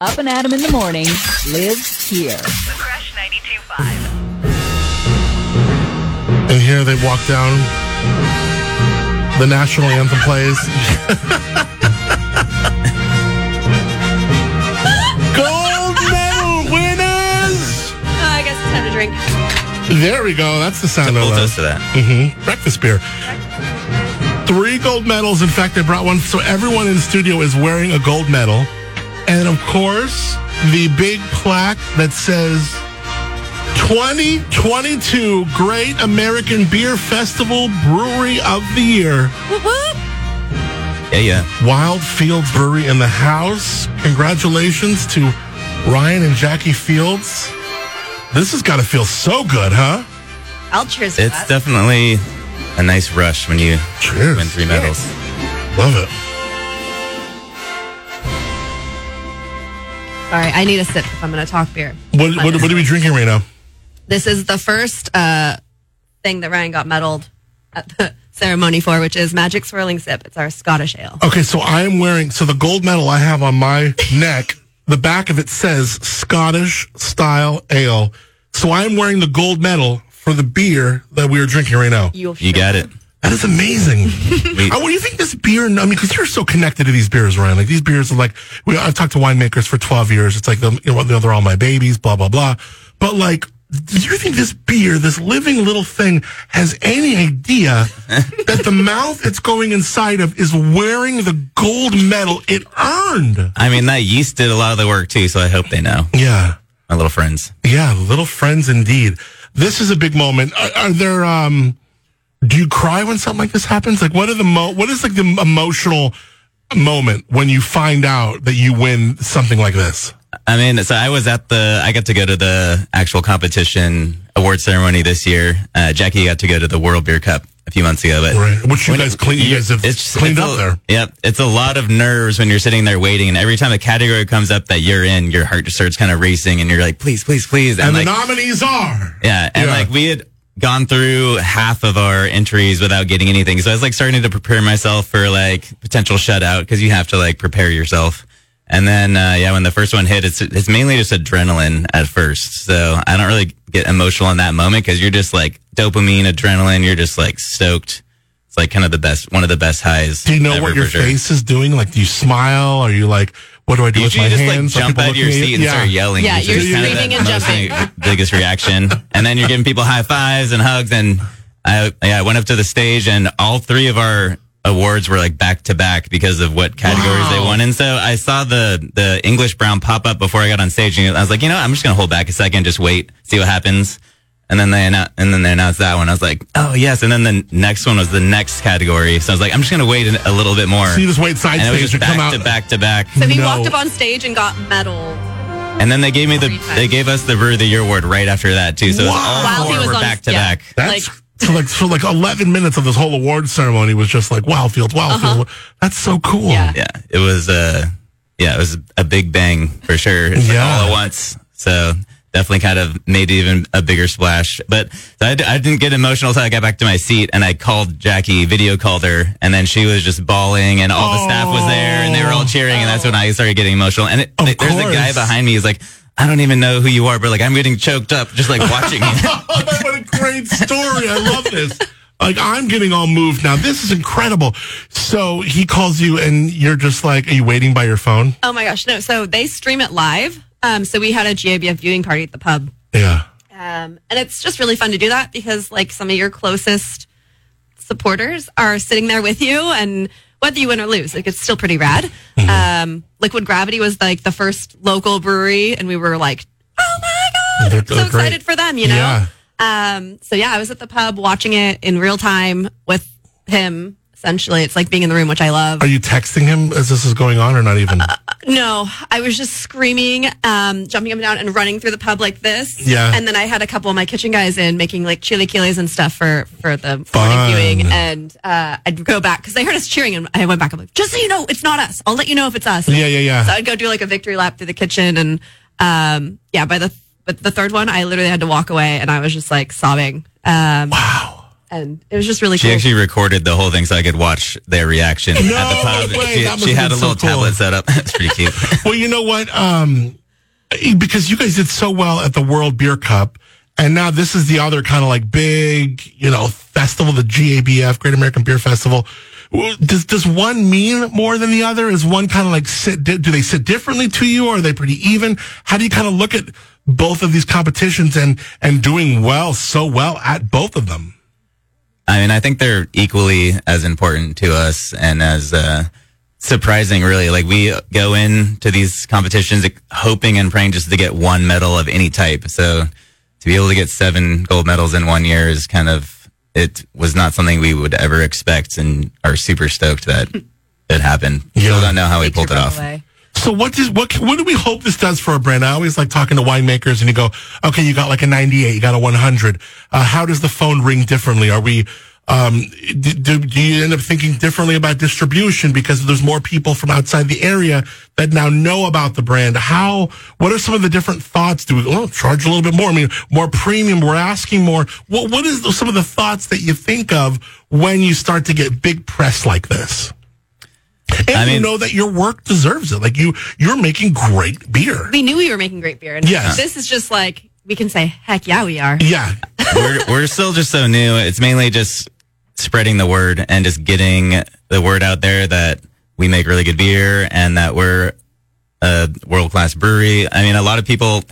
Up and Adam in the morning lives here. Crush 92.5. And here they walk down. The national anthem plays. Gold medal winners! Oh, I guess it's time to drink. There we go. That's the sound Full of toast to that. hmm breakfast beer. Three gold medals. In fact, I brought one. So everyone in the studio is wearing a gold medal. And of course, the big plaque that says 2022 Great American Beer Festival Brewery of the Year. Whoop, whoop. Yeah, yeah. Wild Fields Brewery in the house. Congratulations to Ryan and Jackie Fields. This has got to feel so good, huh? I'll cheers It's that. definitely a nice rush when you Cheers. win three medals. Love it. Sorry, I need a sip if I'm going to talk beer. What, what, what are we drinking right now? This is the first uh, thing that Ryan got medaled at the ceremony for, which is Magic Swirling Ship. It's our Scottish ale. Okay, so I am wearing so the gold medal I have on my neck. The back of it says Scottish style ale. So I am wearing the gold medal for the beer that we are drinking right now. You'll You got it. That is amazing. What do you think this beer? I mean, because you're so connected to these beers, Ryan. Like these beers are like we, I've talked to winemakers for 12 years. It's like you know, they're all my babies, blah blah blah. But like, do you think this beer, this living little thing, has any idea that the mouth it's going inside of is wearing the gold medal it earned? I mean, that yeast did a lot of the work too, so I hope they know. Yeah. My little friends. Yeah, little friends indeed. This is a big moment. Are, are there? Um, do you cry when something like this happens? Like, what are the mo- What is like the emotional moment when you find out that you win something like this? I mean, so I was at the, I got to go to the actual competition award ceremony this year. Uh, Jackie got to go to the World Beer Cup a few months ago, but Right. Which you guys it- clean. You guys have it's- cleaned it's up a- there. Yep. It's a lot of nerves when you're sitting there waiting. And every time a category comes up that you're in, your heart just starts kind of racing and you're like, please, please, please. And like, the nominees are. yeah. And Yeah. like we had gone through half of our entries without getting anything. So I was like starting to prepare myself for like potential shutout because you have to like prepare yourself. And then, uh, yeah, when the first one hit, it's, it's mainly just adrenaline at first. So I don't really get emotional in that moment because you're just like dopamine, adrenaline. You're just like stoked. It's like kind of the best, one of the best highs. Do you know what your sure. face is doing? Like, do you smile? Are you like, what do I do Usually with you my just hands? like jump people out of your seat and Yeah. start yelling. Yeah, Usually you're it's kind of screaming the and most, jumping. biggest reaction. And then you're giving people high fives and hugs. And I, yeah, I went up to the stage and all three of our awards were like back to back because of what categories they won. And so I saw the, the English Brown pop up before I got on stage and I was like, you know, I'm just going to hold back a second, just wait, see what happens. And then they announced, and then they announced that one. I was like, oh yes. And then the next one was the next category. So I was like, I'm just going to wait a little bit more. So you just wait side and it was stage just and come out. to back to back. So he No. walked up on stage and got medaled. And then they gave me the Three times. they gave us the Brew of the Year award right after that too. So it was Wow. all While four he was were on- back to yeah. back. That's Like- so like so like eleven minutes of this whole award ceremony was just like wow field, wow field. That's so cool. Yeah. Yeah, it was uh yeah, it was a big bang for sure. It's like Yeah. all at once. So definitely kind of made even a bigger splash. But I didn't get emotional until I got back to my seat and I called Jackie, video called her, and then she was just bawling and all the staff was there and they were all cheering and that's when I started getting emotional. And it, Of there's a guy behind me who's like, I don't even know who you are, but like I'm getting choked up just like watching you. Oh, what a great story. I love this. Like, I'm getting all moved now. This is incredible. So he calls you and you're just like, are you waiting by your phone? Oh my gosh, no. So they stream it live. Um, so we had a GABF viewing party at the pub. Yeah. Um, and it's just really fun to do that because like some of your closest supporters are sitting there with you and whether you win or lose, like it's still pretty rad. Um, Liquid Gravity was like the first local brewery and we were like, oh my God, They're- so they're great. excited for them, you know? Yeah. Um, so yeah, I was at the pub watching it in real time with him. Essentially, it's like being in the room, which I love. Are you texting him as this is going on or not even? No, I was just screaming, um, jumping up and down and running through the pub like this. Yeah. And then I had a couple of my kitchen guys in making like chili chiles and stuff for, for the Fun. morning viewing. And, uh, I'd go back because they heard us cheering and I went back. I'm like, just so you know, it's not us. I'll let you know if it's us. Yeah, yeah, yeah. So I'd go do like a victory lap through the kitchen. And, um, yeah, by the, but the third one, I literally had to walk away and I was just like sobbing. Um, Wow. And it was just really cool. She cool. actually recorded the whole thing so I could watch their reaction at the pub. way, she that must she had a been so little cool. tablet set up. it's pretty cute. Well, you know what? Um, because you guys did so well at the World Beer Cup, and now this is the other kind of like big, you know, festival, the GABF, Great American Beer Festival. Does does one mean more than the other? Is one kind of like sit? Do they sit differently to you, or are they pretty even? How do you kind of look at both of these competitions and and doing well so well at both of them? I mean, I think they're equally as important to us and as uh, surprising, really. Like we go into these competitions hoping and praying just to get one medal of any type. So to be able to get seven gold medals in one year is kind of it was not something we would ever expect, and are super stoked that it happened. Yeah. Still don't know how we Take pulled it off. away. So what does what what do we hope this does for a brand? I always like talking to winemakers, and you go, okay, you got like a ninety eight, you got a one hundred. Uh, how does the phone ring differently? Are we um, do, do, do you end up thinking differently about distribution because there's more people from outside the area that now know about the brand? How? What are some of the different thoughts? Do we oh, charge a little bit more? I mean, more premium. We're asking more. What What is some of the thoughts that you think of when you start to get big press like this? And I you know that your work deserves it. Like you, you're making great beer. we knew we were making great beer, and Yes. this is just like we can say, "Heck yeah, we are." Yeah, we're we're still just so new. It's mainly just spreading the word and just getting the word out there that we make really good beer and that we're a world class brewery. I mean, a lot of people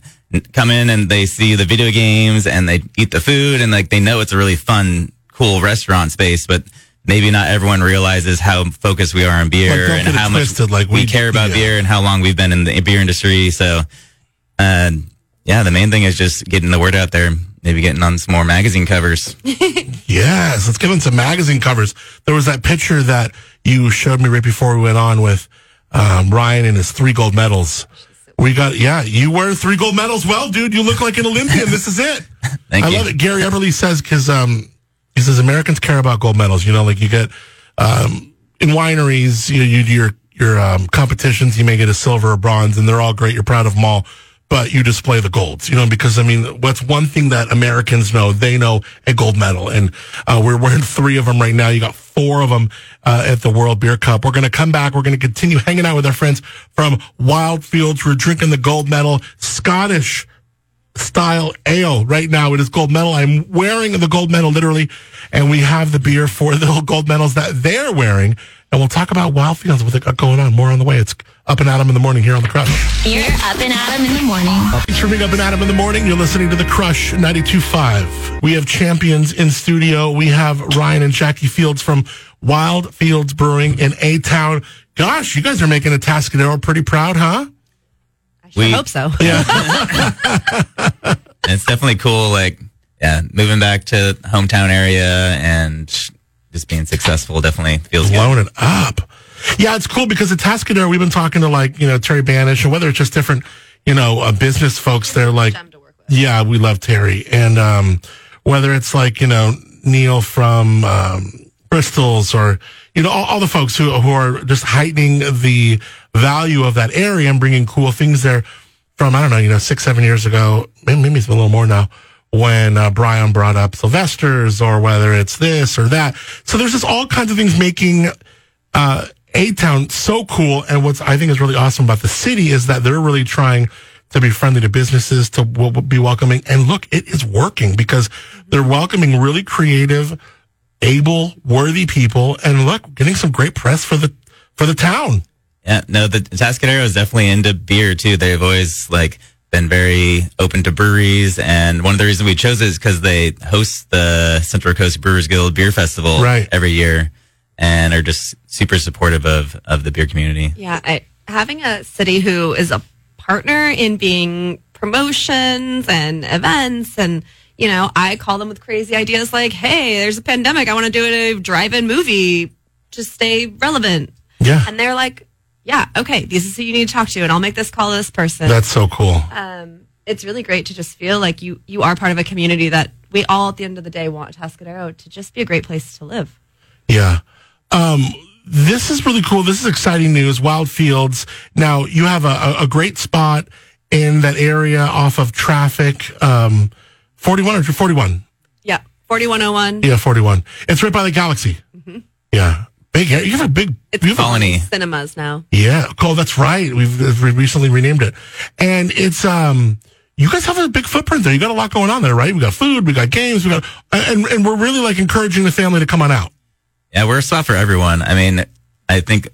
come in and they see the video games and they eat the food and like they know it's a really fun, cool restaurant space, but maybe not everyone realizes how focused we are on beer Like, and get it how much twisted, like, we, we- care about yeah. beer and how long we've been in the beer industry. So, uh, yeah, the main thing is just getting the word out there. Maybe getting on some more magazine covers. yes. Let's give get some magazine covers. There was that picture that you showed me right before we went on with um, Ryan and his three gold medals. We got, yeah, you wear three gold medals. Well, dude, you look like an Olympian. this is it. Thank you. I you. love it. Gary Eberle says because um, he says Americans care about gold medals. You know, like you get um, in wineries, you you do your your um, competitions. You may get a silver or bronze, and they're all great. You're proud of them all, but you display the golds. You know, because I mean, what's one thing that Americans know? They know a gold medal, and uh, we're wearing three of them right now. You got four of them uh, at the World Beer Cup. We're going to come back. We're going to continue hanging out with our friends from Wild Fields. We're drinking the gold medal Scottish style ale right now. It is gold medal. I'm wearing the gold medal literally, and we have the beer for the gold medals that they're wearing. And we'll talk about Wildfields, what they got going on. More on the way. It's up and Adam in the morning here on the Crush. You're up and Adam in the morning. Thanks for being up and Adam in the morning. You're listening to the Crush 92.5. We have champions in studio. We have Ryan and Jackie Fields from Wild Fields Brewing in A Town. Gosh, you guys are making Atascadero pretty proud, huh? I We- hope so. And it's definitely cool, like, yeah, moving back to hometown area and just being successful definitely feels good. it up. Yeah, it's cool because Atascadero, we've been talking to like, you know, Terry Banish and whether it's just different, you know, uh, business folks, they're like, Gem to work with. yeah, we love Terry. And, um, whether it's like, you know, Neil from, um, Bristol's or, you know, all, all the folks who, who are just heightening the value of that area and bringing cool things there from, I don't know, you know, six, seven years ago, maybe, maybe a little more now when uh, Brian brought up Sylvester's or whether it's this or that. So there's just all kinds of things making, uh, A Town so cool. And what's I think is really awesome about the city is that they're really trying to be friendly to businesses, to w- w- be welcoming. And look, it is working because they're welcoming really creative, able, worthy people. And look, getting some great press for the, for the town. Yeah, no, the Atascadero is definitely into beer too. They've always like been very open to breweries, and one of the reasons we chose it is because they host the Central Coast Brewers Guild Beer Festival Right. every year, and are just super supportive of of the beer community. Yeah, I, having a city who is a partner in being promotions and events, and you know, I call them with crazy ideas like, "Hey, there's a pandemic. I want to do a drive-in movie. Just stay relevant." Yeah. And they're like, "Yeah, okay. This is who you need to talk to, and I'll make this call to this person." That's so cool. um, it's really great to just feel like you you are part of a community that we all at the end of the day want Atascadero to just be a great place to live. Yeah. Um, this is really cool. This is exciting news. Wild Fields. Now you have a, a, a great spot in that area off of traffic. Um, 41 or 41? Yeah. 4101. Yeah, 41. It's right by the Galaxy. Yeah. Big, you have a big, you have a- Colony. Cinemas now. Yeah, oh, that's right. We've we recently renamed it, and it's um. You guys have a big footprint there. You got a lot going on there, right? We got food, we got games, we got, and and we're really like encouraging the family to come on out. Yeah, we're a spot for everyone. I mean, I think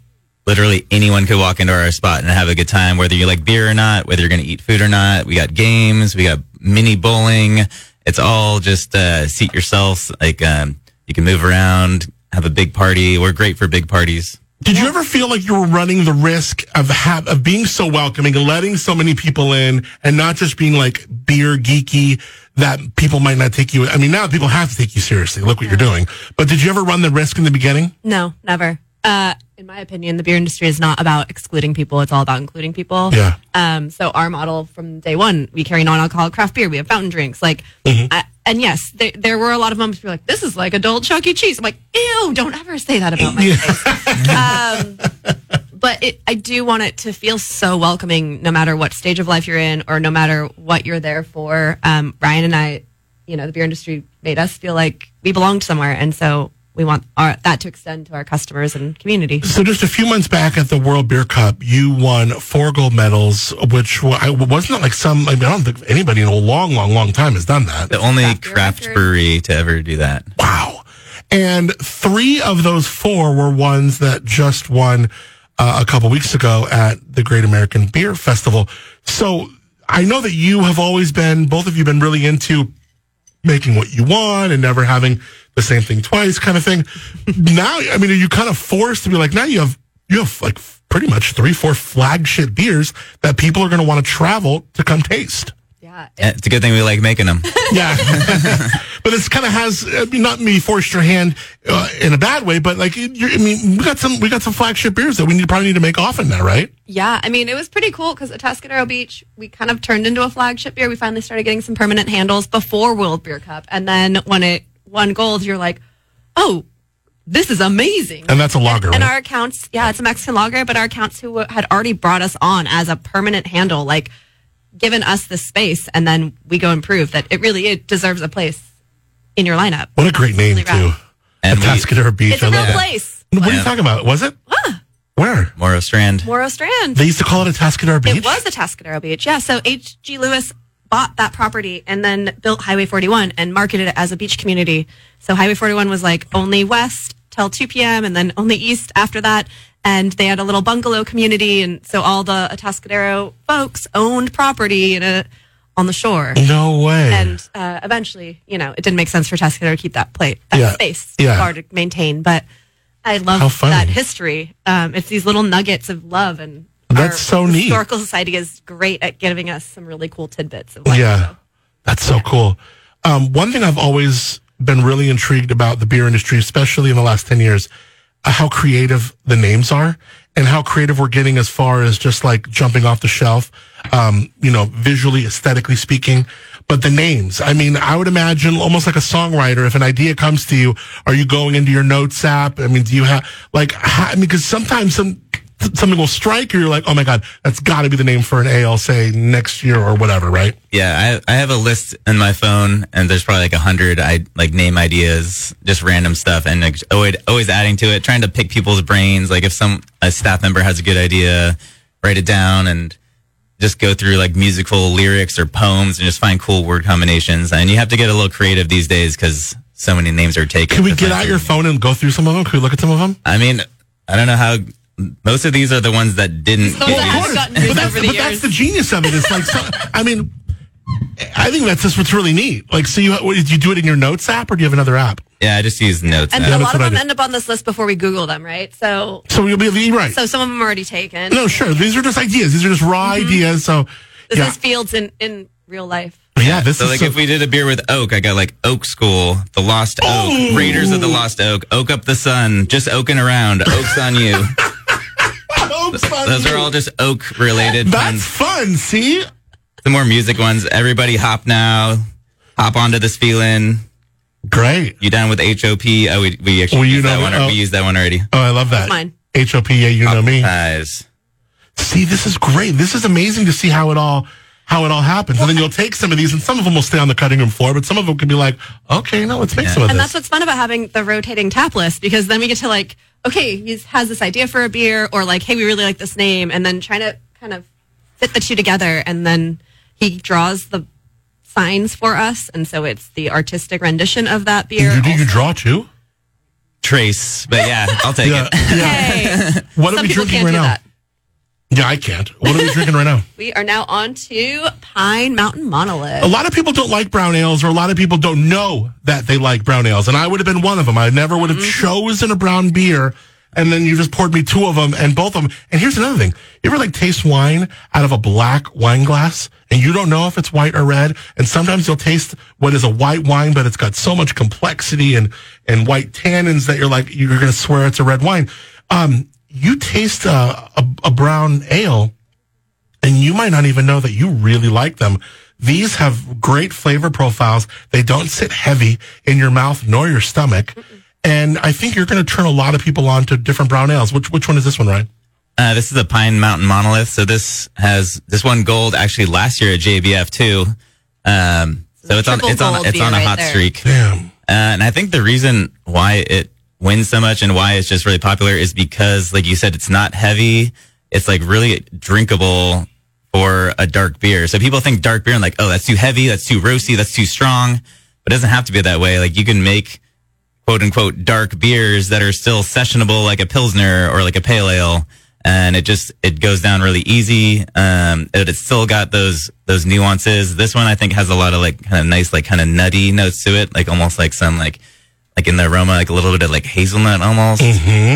literally anyone could walk into our spot and have a good time, whether you like beer or not, whether you're going to eat food or not. We got games, we got mini bowling. It's all just uh, seat yourselves. Like um, you can move around, have a big party. We're great for big parties. Did you ever feel like you were running the risk of ha- of being so welcoming and letting so many people in, and not just being like beer geeky that people might not take you? I mean, now people have to take you seriously. Look what you're doing. But did you ever run the risk in the beginning? No, never. Uh, in my opinion, the beer industry is not about excluding people. It's all about including people. Yeah. Um, so our model from day one, we carry non-alcoholic craft beer. We have fountain drinks. Like, I, and yes, there, there were a lot of moments where like, this is like adult Chuck E. Cheese. I'm like, ew, don't ever say that about my face. um, but it, I do want it to feel so welcoming, no matter what stage of life you're in or no matter what you're there for. Um, Ryan and I, you know, the beer industry made us feel like we belonged somewhere, and so we want our, that to extend to our customers and community. So just a few months back at the World Beer Cup, you won four gold medals, which I- wasn't like some. I, mean, I don't think anybody in a long, long, long time has done that. The only Craft craft brewery to ever do that. Wow. And three of those four were ones that just won uh, a couple weeks ago at the Great American Beer Festival. So I know that you have always been, both of you, been really into making what you want and never having the same thing twice, kind of thing. now, I mean, are you kind of forced to be like, now you have you have like pretty much three, four flagship beers that people are going to want to travel to come taste. Yeah, Yeah, It's a good thing we like making them. Yeah, but this kind of has I mean, not me forced your hand uh, in a bad way, but like I mean, we got some we got some flagship beers that we need probably need to make often now, right? Yeah, I mean, it was pretty cool because Atascadero Beach, we kind of turned into a flagship beer. We finally started getting some permanent handles before World Beer Cup. And then when it won gold, you're like, oh, this is amazing. And that's a lager, And right? our accounts, yeah, it's a Mexican lager, but our accounts who had already brought us on as a permanent handle, like given us the space, and then we go and prove that it really it deserves a place in your lineup. What a great name Really too, rad. And we, Beach. It's a I real love that. place. What are you talking about? Was it? Where? Morro Strand. Morro Strand. They used to call it Atascadero Beach. It was Atascadero Beach. Yeah. So E.G. Lewis bought that property and then built Highway 41 and marketed it as a beach community. So Highway 41 was like only west till 2 p.m. and then only east after that. And they had a little bungalow community. And so all the Atascadero folks owned property in a, on the shore. No way. And uh, eventually, you know, it didn't make sense for Atascadero to keep that plate, that Yeah. space Yeah. hard to maintain. But I love that history. Um, it's these little nuggets of love, and That's so neat. Historical Society is great at giving us some really cool tidbits. Of life, Yeah, so. that's so cool. Um, one thing I've always been really intrigued about the beer industry, especially in the last 10 years, uh, how creative the names are and how creative we're getting as far as just like jumping off the shelf, um, you know, visually, aesthetically speaking. But the names, I mean, I would imagine almost like a songwriter, if an idea comes to you, are you going into your notes app? I mean, do you have, like, ha- I mean, because sometimes some, something will strike you, you're like, oh my God, that's got to be the name for an ale, say next year or whatever, right? Yeah, I, I have a list in my phone, and there's probably like a hundred I like name ideas, just random stuff, and like, always always adding to it, trying to pick people's brains. Like if some a staff member has a good idea, write it down and just go through like musical lyrics or poems and just find cool word combinations. And you have to get a little creative these days because so many names are taken. Can we get out your phone and go through some of them? Can we look at some of them? I mean, I don't know how. Most of these are the ones that didn't. Those get that used. haven't but that's, over the but that's the genius of it. It's like, so, I mean, I think that's just what's really neat. Like, so you, what, did you do it in your notes app or do you have another app? Yeah, I just use notes. And now. a that's lot of what I them do. end up on this list before we Google them, right? So, So you'll be you're right. so some of them are already taken. no, sure. These are just ideas. These are just raw mm-hmm. ideas. So, this yeah. is fields in in real life. yeah, this So is like so, if we did a beer with oak, I got like Oak School, The Lost Oh. Oak, Raiders of the Lost Oak, Oak Up the Sun, just oaking around, Oaks on You. Oops, on Those are all just oak related. That's ones. fun. See? The more music ones. Everybody hop now. Hop onto this feeling. Great. You down with HOP? Oh, we, we actually Well, used that know one. me. Or Oh. we used that one already. Oh, I love that. mine. HOP, yeah, you know oh, me. Guys. See, this is great. This is amazing to see how it all how it all happens. And then you'll take some of these, and some of them will stay on the cutting room floor, but some of them can be like, okay, no, let's make some of And this. that's what's fun about having the rotating tap list because then we get to like, okay, he has this idea for a beer, or like, hey, we really like this name, and then trying to kind of fit the two together, and then he draws the signs for us, and so it's the artistic rendition of that beer. you, do you draw too? Trace, but yeah, I'll take Yeah. it. yeah. Hey, What are we drinking right now? that. Yeah, I can't. What are we drinking right now? We are now on to Pine Mountain Monolith. A lot of people don't like brown ales, or a lot of people don't know that they like brown ales, and I would have been one of them. I never would have Mm-hmm. chosen a brown beer, and then you just poured me two of them, and both of them. And here's another thing: you ever like taste wine out of a black wine glass, and you don't know if it's white or red, and sometimes you'll taste what is a white wine, but it's got so much complexity and and white tannins that you're like you're gonna swear it's a red wine. Um, you taste uh, a, a brown ale and you might not even know that you really like them. These have great flavor profiles. They don't sit heavy in your mouth nor your stomach. And I think you're going to turn a lot of people on to different brown ales. Which which one is this one, Ryan? Uh, this is a Pine Mountain Monolith. So this has this one gold actually last year at GABF too. Um, so it's on it's on it's on a beer right hot there. streak. Damn. Uh, and I think the reason why it wins so much and why it's just really popular is because, like you said, it's not heavy. It's like really drinkable for a dark beer. So people think dark beer and like, oh, that's too heavy, that's too roasty, that's too strong. But it doesn't have to be that way. Like you can make quote unquote dark beers that are still sessionable, like a pilsner or like a pale ale. And it just, it goes down really easy. Um, but it's still got those, those nuances. This one I think has a lot of like kind of nice, like kind of nutty notes to it, like almost like some like, like in the aroma, like a little bit of like hazelnut almost.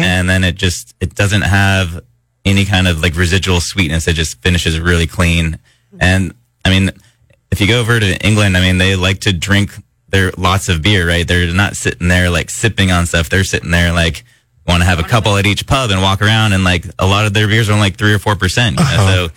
And then it just, it doesn't have any kind of like residual sweetness. It just finishes really clean. And I mean, if you go over to England, I mean, they like to drink their lots of beer, right? They're not sitting there like sipping on stuff. They're sitting there like want to have a couple at each pub and walk around and like a lot of their beers are only like three or four percent. So,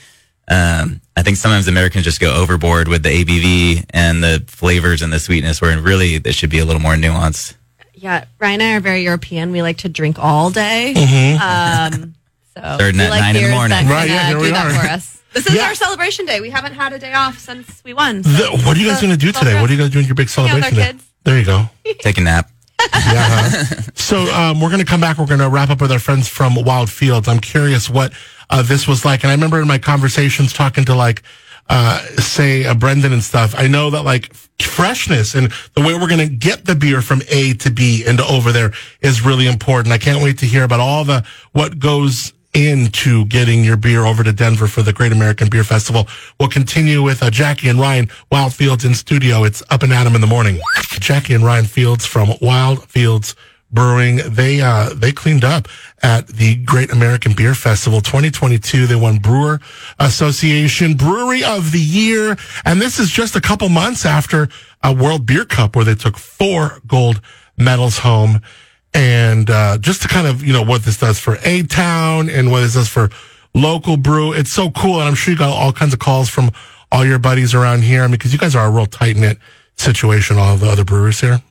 um, I think sometimes Americans just go overboard with the ABV and the flavors and the sweetness where really it should be a little more nuanced. Yeah, Ryan and I are very European. We like to drink all day. Mm-hmm. Um, so Starting at like nine in the beers morning. that Right, yeah, uh, here do we that are. for us. This is Yeah. our celebration day. We haven't had a day off since we won. so The- what are you guys going to do today? What are us. you guys doing your big Hang out with celebration? day? kids. There you go. Take a nap. Yeah. huh? so um, we're going to come back. We're going to wrap up with our friends from Wild Fields. I'm curious what uh, this was like. And I remember in my conversations talking to like, uh, say, uh, Brendan and stuff. I know that like freshness and the way we're going to get the beer from A to B and over there is really important. I can't wait to hear about all the what goes into getting your beer over to Denver for the Great American Beer Festival. We'll continue with uh, Jackie and Ryan Wild Fields in studio. It's up and Adam in the morning. Jackie and Ryan Fields from Wild Fields Brewing. They uh they cleaned up at the Great American Beer Festival 2022. They won Brewer Association Brewery of the Year, and this is just a couple months after a World Beer Cup where they took four gold medals home. And uh, just to kind of you know what this does for A Town and what this does for local brew, it's so cool. And I'm sure you got all kinds of calls from all your buddies around here. I mean, because you guys are a real tight knit situation. All the other brewers here.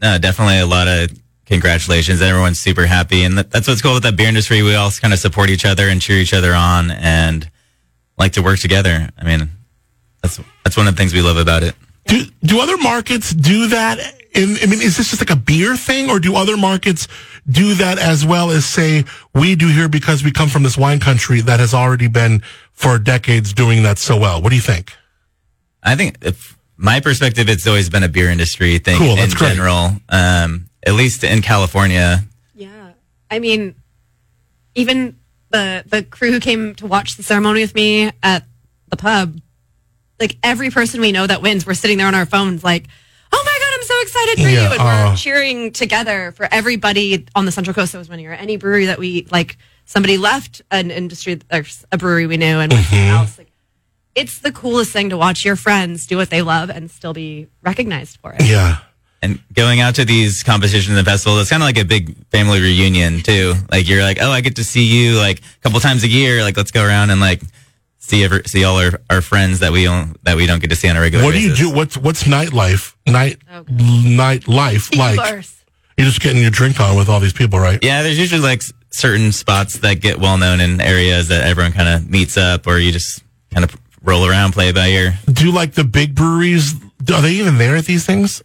No, definitely a lot of congratulations. Everyone's super happy. And that, that's what's cool with the beer industry. We all kind of support each other and cheer each other on and like to work together. I mean, that's, that's one of the things we love about it. Do do other markets do that? In, I mean, is this just like a beer thing, or do other markets do that as well as say we do here because we come from this wine country that has already been for decades doing that so well? What do you think? I think if my perspective, it's always been a beer industry thing Cool, in great. general. Um, at least in California. Yeah, I mean, even the the crew who came to watch the ceremony with me at the pub, like every person we know that wins, we're sitting there on our phones, like, "Oh my god, I'm so excited for Yeah, you!" And aw. we're cheering together for everybody on the Central Coast that was winning, or any brewery that we like. Somebody left an industry or a brewery we knew and went Mm-hmm. somewhere else. Like, it's the coolest thing to watch your friends do what they love and still be recognized for it. Yeah. And going out to these competitions and festivals, it's kind of like a big family reunion too. Like you're like, oh, I get to see you like a couple times a year. Like let's go around and like see ever see all our, our friends that we don't that we don't get to see on a regular. Basis. What do you basis. do? What's what's nightlife? Night Oh, nightlife like? You're just getting your drink on with all these people, right? Yeah, there's usually like certain spots that get well known in areas that everyone kind of meets up, or you just kind of roll around, play by ear. Do like the big breweries? Are they even there at these things?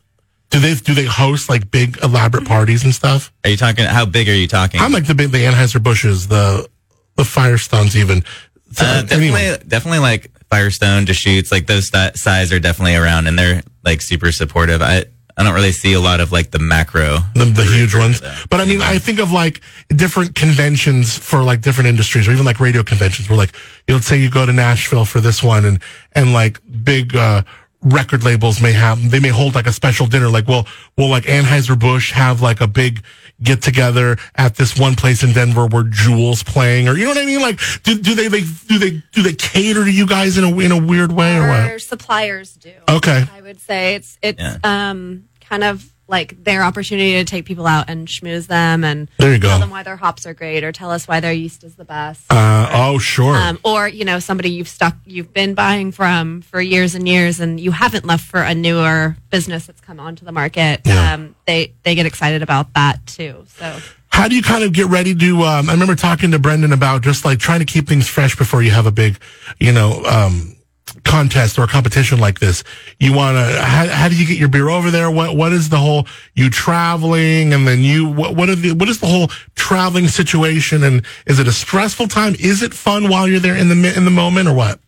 Do they do they host like big elaborate parties and stuff? Are you talking? How big are you talking? I'm like the big the Anheuser Busches, the the Firestones, even. So, Uh, definitely, anyway. definitely like Firestone, Deschutes, like those sti- size are definitely around, and they're like super supportive. I I don't really see a lot of like the macro. the, the huge ones. But I mean, I think of like different conventions for like different industries, or even like radio conventions. Where like, you know, let's say you go to Nashville for this one, and and like big uh, record labels may have they may hold like a special dinner. Like, well, will like Anheuser Busch have like a big get together at this one place in Denver where Jules playing, or you know what I mean? Like, do, do they, they do they do they cater to you guys in a in a weird way or Our what? suppliers do. Okay. I would say it's it's Yeah. um kind of like their opportunity to take people out and schmooze them and There you go. tell them why their hops are great or tell us why their yeast is the best. Uh, oh, sure. um, or you know somebody you've stuck you've been buying from for years and years and you haven't left for a newer business that's come onto the market Yeah. um, they they get excited about that too so How do you kind of get ready to? Um, I remember talking to Brendan about just like trying to keep things fresh before you have a big, you know, um, contest or competition like this. You want to? How, how do you get your beer over there? What What is the whole you traveling and then you? What What, the, what is the whole traveling situation? And is it a stressful time? Is it fun while you're there in the in the moment or what?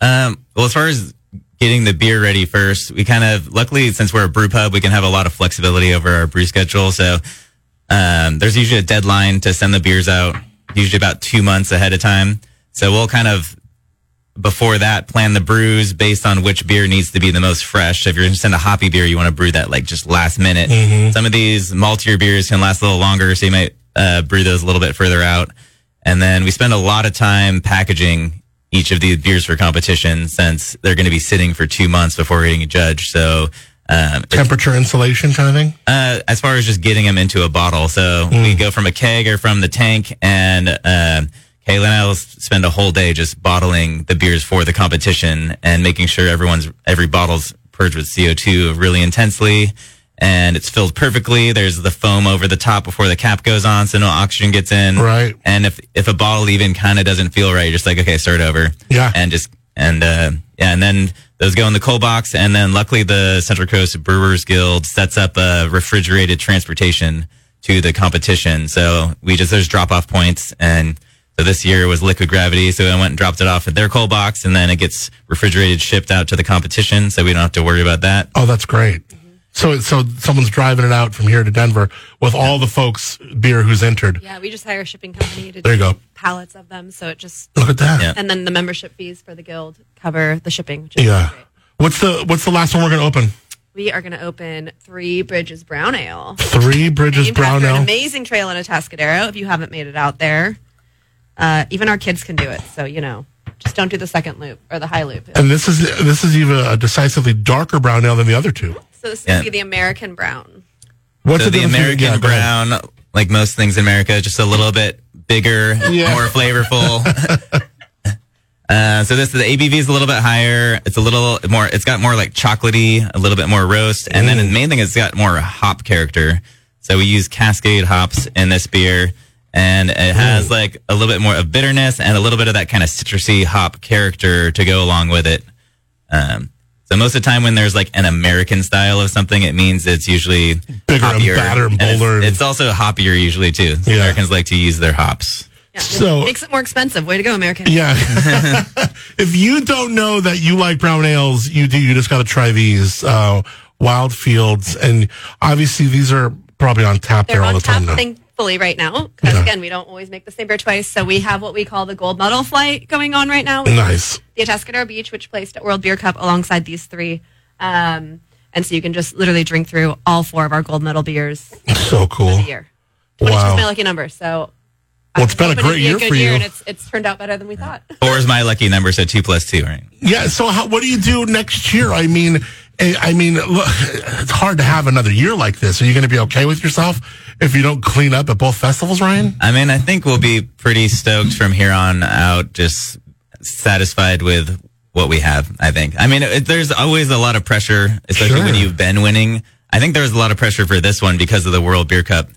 Um, well, as far as getting the beer ready first, we kind of luckily since we're a brew pub, we can have a lot of flexibility over our brew schedule. So um, there's usually a deadline to send the beers out, usually about two months ahead of time. So we'll kind of before that plan the brews based on which beer needs to be the most fresh. So if you're going to send a hoppy beer, you want to brew that like just last minute. Some of these maltier beers can last a little longer, so you might uh, brew those a little bit further out. And then we spend a lot of time packaging each of these beers for competition since they're going to be sitting for two months before getting judged. So, um, Temperature insulation kind of thing. uh, as far as just getting them into a bottle. So we go from a keg or from the tank and, uh, Kayla and I will spend a whole day just bottling the beers for the competition and making sure everyone's, every bottle's purged with CO2 really intensely and it's filled perfectly. There's the foam over the top before the cap goes on so no oxygen gets in. Right. And if, if a bottle even kind of doesn't feel right, you're just like, okay, start over. Yeah. And just, and, uh, yeah, and then those go in the cold box. And then luckily the Central Coast Brewers Guild sets up a refrigerated transportation to the competition. So we just, there's drop off points. And so this year it was liquid gravity. So I went and dropped it off at their cold box and then it gets refrigerated, shipped out to the competition. So we don't have to worry about that. Oh, that's great. So so someone's driving it out from here to Denver with all the folks beer who's entered. yeah we just hire a shipping company to There you do go. pallets of them so it just Look at that. Yeah. and then the membership fees for the guild cover the shipping which is Yeah. great. What's the What's the last one we're going to open? we are going to open three bridges brown ale Three Bridges named Brown after an Ale. amazing trail in Atascadero. If you haven't made it out there, uh, even our kids can do it. So you know, just don't do the second loop or the high loop. And this is this is even a decisively darker brown ale than the other two. So this Yeah. is the American brown. What's so the difference American yeah, brown, like most things in America, just a little bit bigger, Yeah. more flavorful. uh, so this the ABV is a little bit higher. It's a little more. It's got more like chocolatey, a little bit more roast, and then the main thing is it's got more hop character. So we use Cascade hops in this beer, and it has like a little bit more of bitterness and a little bit of that kind of citrusy hop character to go along with it. Um, so most of the time when there's like an American style of something, it means it's usually Bigger and badder and bolder and- It's, also hoppier usually too. So Yeah. Americans like to use their hops. Yeah, So- makes it more expensive. Way to go, American. Yeah. if you don't know that you like brown ales, you do. You just got to try these uh, Wild Fields, and obviously these are probably on tap They're there all on the time tap, now. Thankfully, right now. Because Yeah. again, we don't always make the same beer twice. So we have what we call the gold medal flight going on right now. Nice. the Atascadero Beach, which placed at World Beer Cup alongside these three. Um, and so you can just literally drink through all four of our gold medal beers So cool. for the year. 22 Wow. is my lucky number. So Well, it's been a hoping it'd great be year good for you. and it's it's turned out better than we thought. Or is my lucky number, so two plus two, right? Yeah. So, how, what do you do next year? I mean, eh, I mean, look, it's hard to have another year like this. Are you going to be okay with yourself if you don't clean up at both festivals, Ryan? I mean, I think we'll be pretty stoked from here on out, just satisfied with what we have, I think. I mean, it, there's always a lot of pressure, especially Sure. when you've been winning. I think there was a lot of pressure for this one because of the World Beer Cup.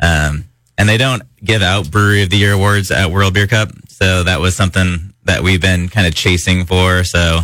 Um, and they don't give out Brewery of the Year awards at World Beer Cup. So that was something that we've been kind of chasing for. So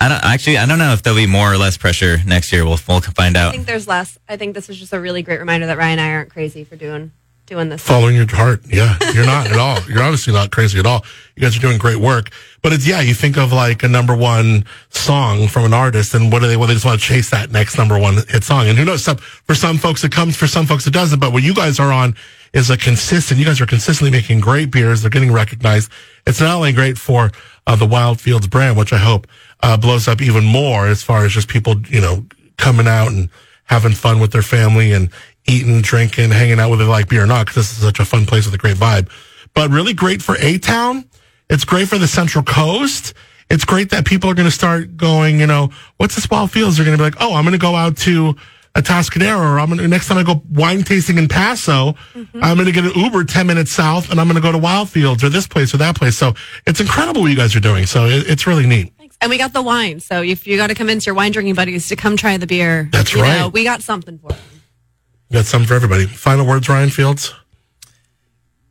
I don't actually. I don't know if there'll be more or less pressure next year. We'll we'll find out. I think there's less. I think this is just a really great reminder that Ryan and I aren't crazy for doing doing this. Following your heart. Yeah. You're not at all. You're obviously not crazy at all. You guys are doing great work. But it's, yeah, you think of like a number one song from an artist and what do they, well, they just want to chase that next number one hit song. And who knows, some, for some folks it comes, for some folks it doesn't. But what you guys are on is a consistent, you guys are consistently making great beers. They're getting recognized. It's not only great for uh, the Wild Fields brand, which I hope uh, blows up even more as far as just people, you know, coming out and having fun with their family and eating, drinking, hanging out whether they like beer or not, because this is such a fun place with a great vibe. But really great for A Town. It's great for the Central Coast. It's great that people are going to start going, you know, what's this Wild Fields? They're going to be like, oh, I'm going to go out to Atascadero or I'm going to, next time I go wine tasting in Paso, I'm going to get an Uber 10 minutes south and I'm going to go to Wild Fields or this place or that place. So it's incredible what you guys are doing. So it, it's really neat. And we got the wine. So if you got to convince your wine drinking buddies to come try the beer, That's you know, right. we got something for them. We got some for everybody. Final words, Ryan Fields.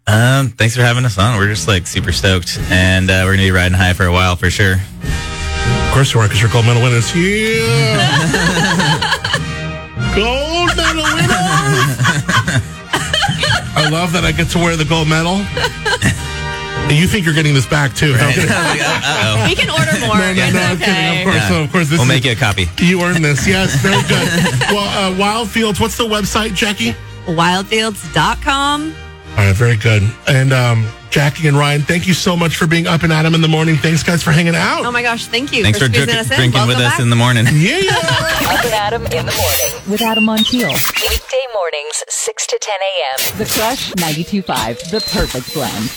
Um, thanks for having us on. We're just like super stoked, and uh, we're gonna be riding high for a while for sure. Of course you are, because you're gold medal winners. Yeah. gold medal winners. I love that I get to wear the gold medal. And you think you're getting this back too? huh? Uh-oh. We can order more. No, no, it's no, I'm okay. kidding. Of course, Yeah. no, of course. This We'll is, make you a copy. You earned this. Yes, very good. well, uh, Wild Fields. What's the website, Jackie? Wildfields.com. All right, very good. And um, Jackie and Ryan, thank you so much for being up and at 'em in the morning. Thanks, guys, for hanging out. Oh my gosh, thank you Thanks for, squeezing drink- us in. drinking with Welcome us in the morning. yeah. Up and Adam in the morning. With Adam Montiel. Weekday mornings, 6 to 10 a.m. The Crush 92.5. The perfect blend.